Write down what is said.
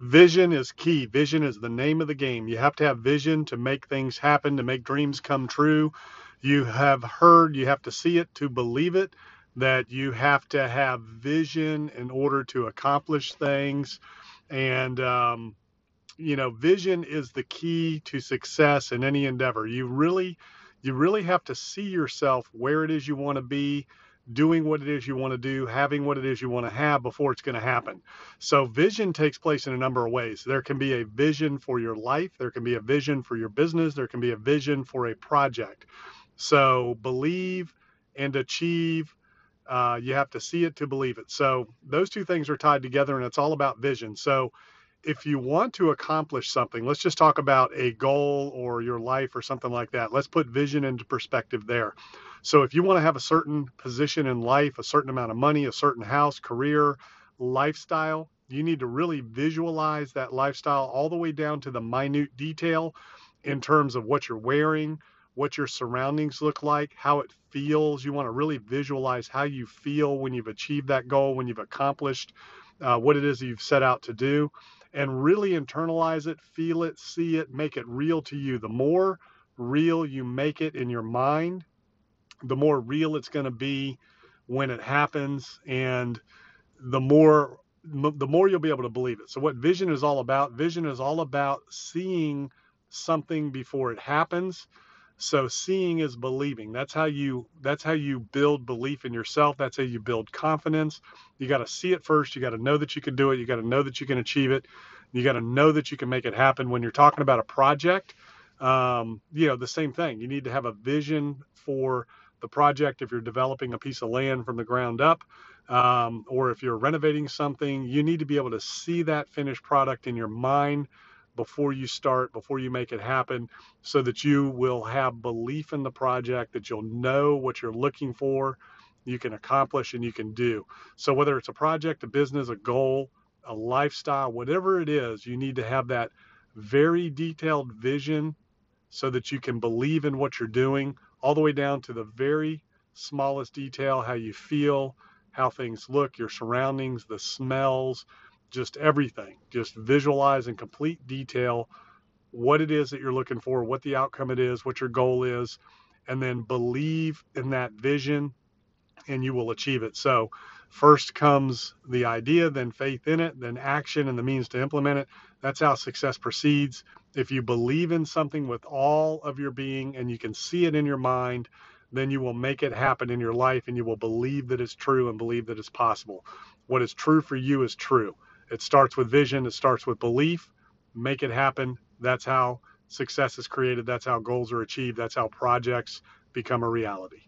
Vision is key. Vision is the name of the game. You have to have vision to make things happen, to make dreams come true. You have heard, you have to see it to believe it, that you have to have vision in order to accomplish things. And, um, you know, vision is the key to success in any endeavor. You really, you really have to see yourself where it is you want to be doing what it is you want to do, having what it is you want to have before it's going to happen. So, vision takes place in a number of ways. There can be a vision for your life, there can be a vision for your business, there can be a vision for a project. So, believe and achieve. Uh, you have to see it to believe it. So, those two things are tied together, and it's all about vision. So, if you want to accomplish something, let's just talk about a goal or your life or something like that. Let's put vision into perspective there. So, if you want to have a certain position in life, a certain amount of money, a certain house, career, lifestyle, you need to really visualize that lifestyle all the way down to the minute detail in terms of what you're wearing, what your surroundings look like, how it feels. You want to really visualize how you feel when you've achieved that goal, when you've accomplished uh, what it is you've set out to do and really internalize it, feel it, see it, make it real to you. The more real you make it in your mind, the more real it's going to be when it happens and the more the more you'll be able to believe it. So what vision is all about, vision is all about seeing something before it happens. So seeing is believing. That's how you that's how you build belief in yourself. That's how you build confidence. You got to see it first. You got to know that you can do it. You got to know that you can achieve it. You got to know that you can make it happen. When you're talking about a project, um, you know, the same thing. You need to have a vision for the project if you're developing a piece of land from the ground up, um, or if you're renovating something, you need to be able to see that finished product in your mind before you start, before you make it happen, so that you will have belief in the project, that you'll know what you're looking for, you can accomplish, and you can do. So, whether it's a project, a business, a goal, a lifestyle, whatever it is, you need to have that very detailed vision so that you can believe in what you're doing, all the way down to the very smallest detail how you feel, how things look, your surroundings, the smells, just everything. Just visualize in complete detail what it is that you're looking for, what the outcome it is, what your goal is, and then believe in that vision and you will achieve it. So, first comes the idea, then faith in it, then action and the means to implement it. That's how success proceeds. If you believe in something with all of your being and you can see it in your mind, then you will make it happen in your life and you will believe that it's true and believe that it's possible. What is true for you is true. It starts with vision, it starts with belief. Make it happen. That's how success is created. That's how goals are achieved. That's how projects become a reality.